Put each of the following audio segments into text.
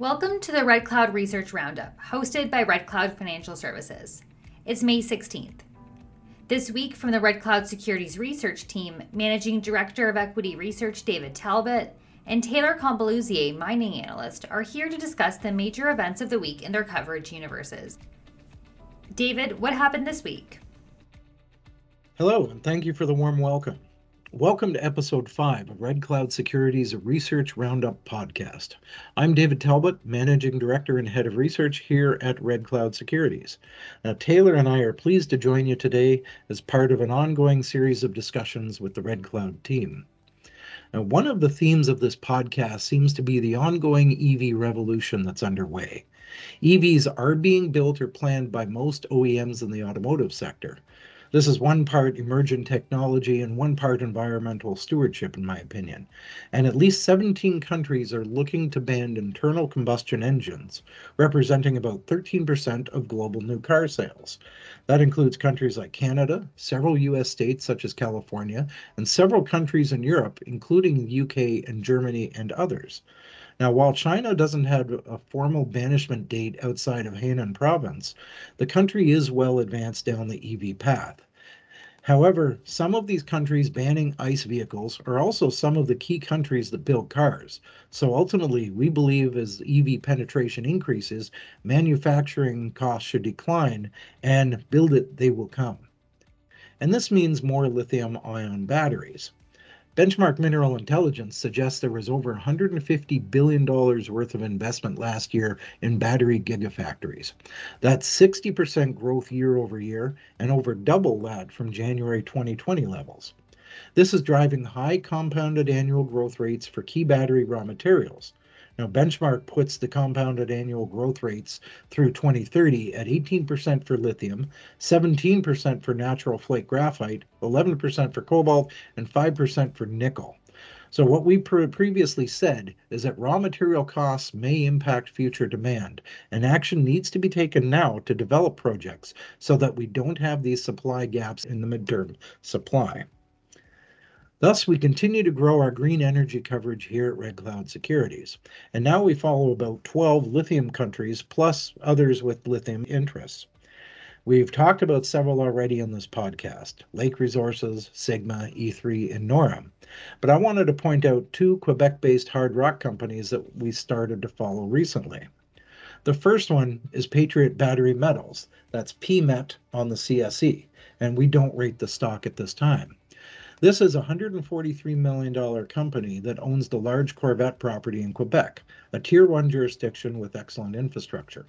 Welcome to the Red Cloud Research Roundup, hosted by Red Cloud Financial Services. It's May 16th. This week, from the Red Cloud Securities Research Team, Managing Director of Equity Research David Talbot and Taylor Combaluzier, mining analyst, are here to discuss the major events of the week in their coverage universes. David, what happened this week? Hello, and thank you for the warm welcome. Welcome to episode 5 of Red Cloud Securities Research Roundup podcast. I'm David Talbot, Managing Director and Head of Research here at Red Cloud Securities. Now, Taylor and I are pleased to join you today as part of an ongoing series of discussions with the Red Cloud team. Now, one of the themes of this podcast seems to be the ongoing EV revolution that's underway. EVs are being built or planned by most OEMs in the automotive sector. This is one part emergent technology and one part environmental stewardship, in my opinion. And at least 17 countries are looking to ban internal combustion engines, representing about 13% of global new car sales. That includes countries like Canada, several US states such as California, and several countries in Europe, including the UK and Germany and others. Now, while China doesn't have a formal banishment date outside of Hainan province, the country is well advanced down the EV path. However, some of these countries banning ICE vehicles are also some of the key countries that build cars. So ultimately, we believe as EV penetration increases, manufacturing costs should decline and build it, they will come. And this means more lithium ion batteries. Benchmark Mineral Intelligence suggests there was over $150 billion worth of investment last year in battery gigafactories. That's 60% growth year over year and over double that from January 2020 levels. This is driving high compounded annual growth rates for key battery raw materials. Now, Benchmark puts the compounded annual growth rates through 2030 at 18% for lithium, 17% for natural flake graphite, 11% for cobalt, and 5% for nickel. So, what we pre- previously said is that raw material costs may impact future demand, and action needs to be taken now to develop projects so that we don't have these supply gaps in the midterm supply. Thus, we continue to grow our green energy coverage here at Red Cloud Securities. And now we follow about 12 lithium countries plus others with lithium interests. We've talked about several already in this podcast Lake Resources, Sigma, E3, and Nora. But I wanted to point out two Quebec based hard rock companies that we started to follow recently. The first one is Patriot Battery Metals. That's PMET on the CSE, and we don't rate the stock at this time. This is a $143 million company that owns the large Corvette property in Quebec, a tier one jurisdiction with excellent infrastructure.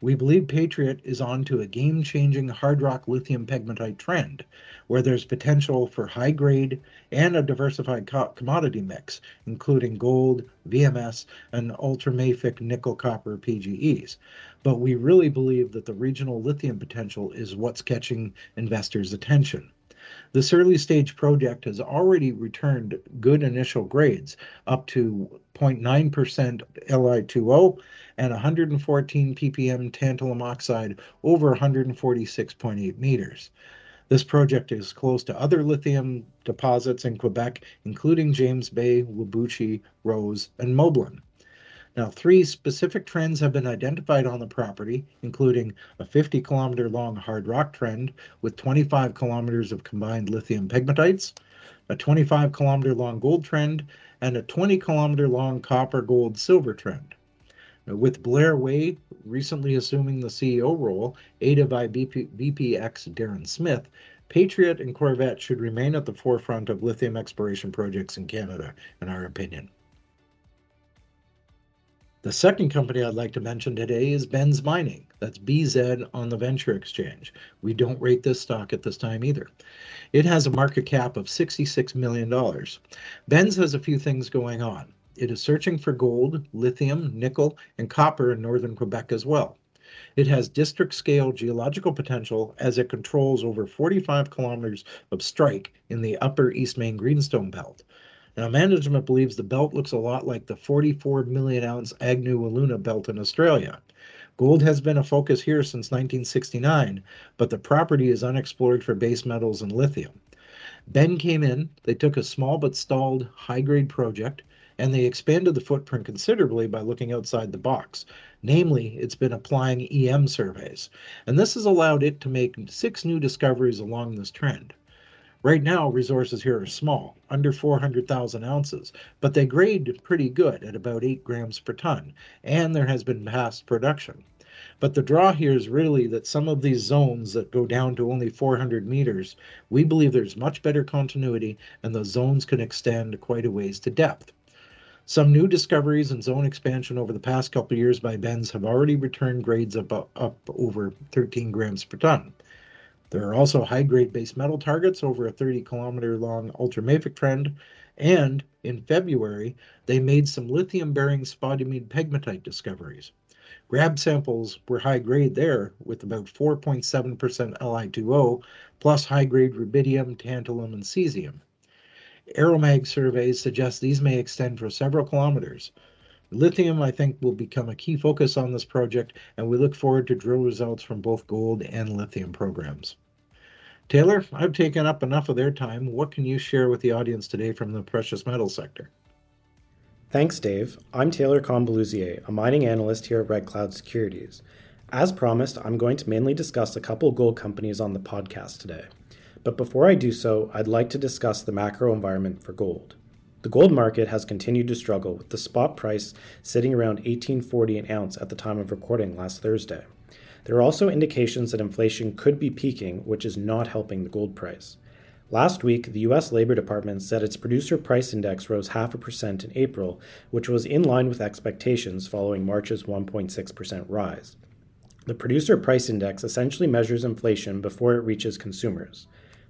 We believe Patriot is on to a game changing hard rock lithium pegmatite trend, where there's potential for high grade and a diversified co- commodity mix, including gold, VMS, and ultramafic nickel copper PGEs. But we really believe that the regional lithium potential is what's catching investors' attention. This early stage project has already returned good initial grades up to 0.9% Li2O and 114 ppm tantalum oxide over 146.8 meters. This project is close to other lithium deposits in Quebec, including James Bay, Whabouchi, Rose, and Moblan. Now, three specific trends have been identified on the property, including a 50 kilometer long hard rock trend with 25 kilometers of combined lithium pegmatites, a 25 kilometer long gold trend, and a 20 kilometer long copper gold silver trend. With Blair Way recently assuming the CEO role, aided by BP, VPX Darren Smith, Patriot and Corvette should remain at the forefront of lithium exploration projects in Canada, in our opinion. The second company I'd like to mention today is Benz Mining. That's BZ on the Venture Exchange. We don't rate this stock at this time either. It has a market cap of $66 million. Benz has a few things going on. It is searching for gold, lithium, nickel, and copper in northern Quebec as well. It has district scale geological potential as it controls over 45 kilometers of strike in the upper Eastmain Greenstone Belt. Now, management believes the belt looks a lot like the 44 million ounce Agnew Wiluna belt in Australia. Gold has been a focus here since 1969, but the property is unexplored for base metals and lithium. Ben came in, they took a small but stalled high grade project, and they expanded the footprint considerably by looking outside the box. Namely, it's been applying EM surveys, and this has allowed it to make six new discoveries along this trend. Right now, resources here are small, under 400,000 ounces, but they grade pretty good at about 8 grams per ton, and there has been past production. But the draw here is really that some of these zones that go down to only 400 meters, we believe there's much better continuity and the zones can extend quite a ways to depth. Some new discoveries and zone expansion over the past couple years by Benz have already returned grades up, up over 13 grams per ton. There are also high grade base metal targets over a 30 kilometer long ultramafic trend. And in February, they made some lithium bearing spodumene pegmatite discoveries. Grab samples were high grade there with about 4.7% Li2O plus high grade rubidium, tantalum, and cesium. Aeromag surveys suggest these may extend for several kilometers. Lithium, I think, will become a key focus on this project, and we look forward to drill results from both gold and lithium programs. Taylor, I've taken up enough of their time. What can you share with the audience today from the precious metal sector? Thanks, Dave. I'm Taylor Combaluzier, a mining analyst here at Red Cloud Securities. As promised, I'm going to mainly discuss a couple gold companies on the podcast today. But before I do so, I'd like to discuss the macro environment for gold. The gold market has continued to struggle with the spot price sitting around 1840 an ounce at the time of recording last Thursday. There are also indications that inflation could be peaking, which is not helping the gold price. Last week, the U.S. Labor Department said its producer price index rose half a percent in April, which was in line with expectations following March's 1.6% rise. The producer price index essentially measures inflation before it reaches consumers.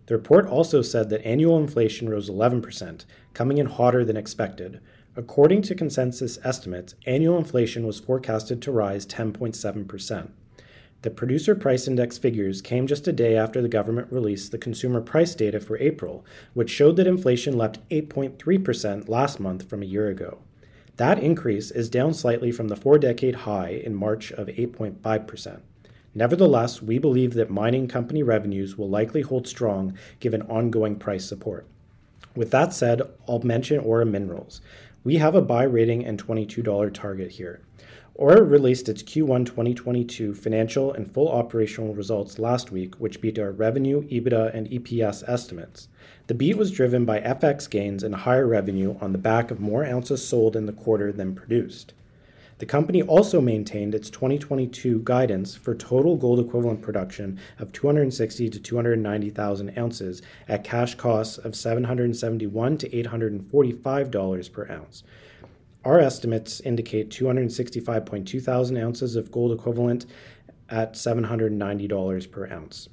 The report also said that annual inflation rose 11%, coming in hotter than expected. According to consensus estimates, annual inflation was forecasted to rise 10.7%. The producer price index figures came just a day after the government released the consumer price data for April, which showed that inflation leapt 8.3% last month from a year ago. That increase is down slightly from the four decade high in March of 8.5%. Nevertheless, we believe that mining company revenues will likely hold strong given ongoing price support. With that said, I'll mention Aura Minerals. We have a buy rating and $22 target here. Aura released its Q1 2022 financial and full operational results last week, which beat our revenue, EBITDA, and EPS estimates. The beat was driven by FX gains and higher revenue on the back of more ounces sold in the quarter than produced. The company also maintained its 2022 guidance for total gold equivalent production of 260 to 290,000 ounces at cash costs of 771 to 845 dollars per ounce. Our estimates indicate 265.2 thousand ounces of gold equivalent at 790 dollars per ounce.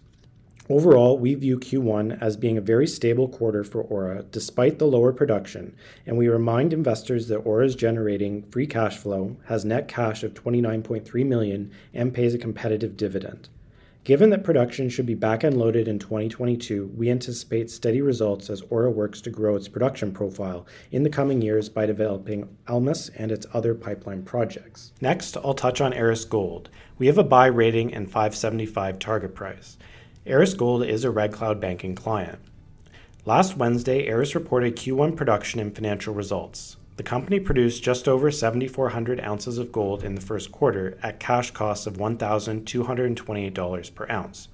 Overall, we view Q1 as being a very stable quarter for Aura despite the lower production, and we remind investors that Aura is generating free cash flow, has net cash of 29.3 million, and pays a competitive dividend. Given that production should be back-end loaded in 2022, we anticipate steady results as Aura works to grow its production profile in the coming years by developing Almas and its other pipeline projects. Next, I'll touch on Aris Gold. We have a buy rating and 575 target price. Aris Gold is a Red Cloud banking client. Last Wednesday, Aris reported Q1 production and financial results. The company produced just over 7,400 ounces of gold in the first quarter at cash costs of $1,228 per ounce.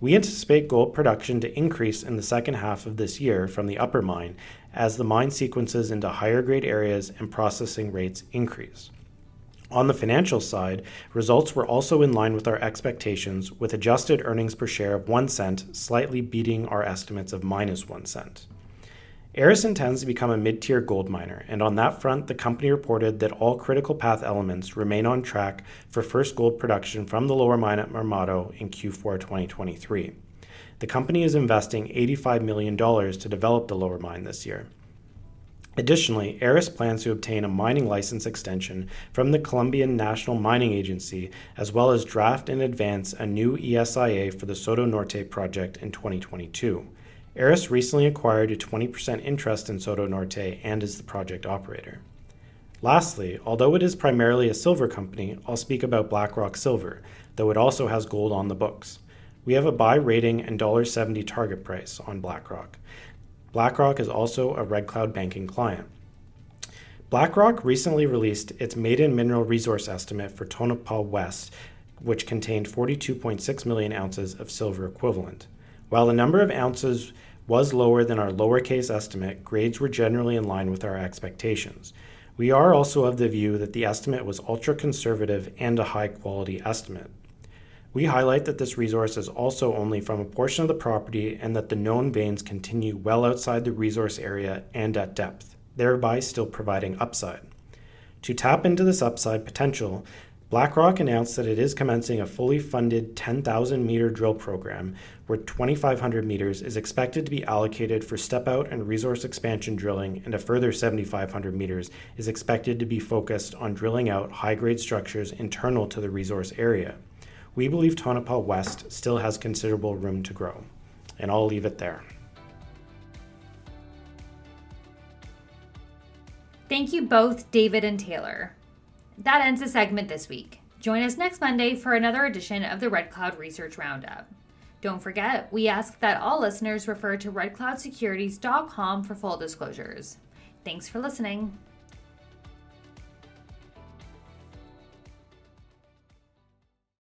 We anticipate gold production to increase in the second half of this year from the upper mine as the mine sequences into higher grade areas and processing rates increase. On the financial side, results were also in line with our expectations, with adjusted earnings per share of 1 cent, slightly beating our estimates of minus 1 cent. Aris intends to become a mid tier gold miner, and on that front, the company reported that all critical path elements remain on track for first gold production from the lower mine at Marmato in Q4 2023. The company is investing $85 million to develop the lower mine this year. Additionally, Aris plans to obtain a mining license extension from the Colombian National Mining Agency, as well as draft and advance a new ESIA for the Soto Norte project in 2022. Aris recently acquired a 20% interest in Soto Norte and is the project operator. Lastly, although it is primarily a silver company, I'll speak about BlackRock Silver, though it also has gold on the books. We have a buy rating and $1.70 target price on BlackRock. BlackRock is also a Red Cloud banking client. BlackRock recently released its maiden mineral resource estimate for Tonopah West, which contained 42.6 million ounces of silver equivalent. While the number of ounces was lower than our lowercase estimate, grades were generally in line with our expectations. We are also of the view that the estimate was ultra conservative and a high quality estimate. We highlight that this resource is also only from a portion of the property and that the known veins continue well outside the resource area and at depth thereby still providing upside. To tap into this upside potential, BlackRock announced that it is commencing a fully funded 10,000 meter drill program where 2,500 meters is expected to be allocated for step out and resource expansion drilling, and a further 7,500 meters is expected to be focused on drilling out high grade structures internal to the resource area. We believe Tonopah West still has considerable room to grow. And I'll leave it there. Thank you both, David and Taylor. That ends the segment this week. Join us next Monday for another edition of the Red Cloud Research Roundup. Don't forget, we ask that all listeners refer to redcloudsecurities.com for full disclosures. Thanks for listening.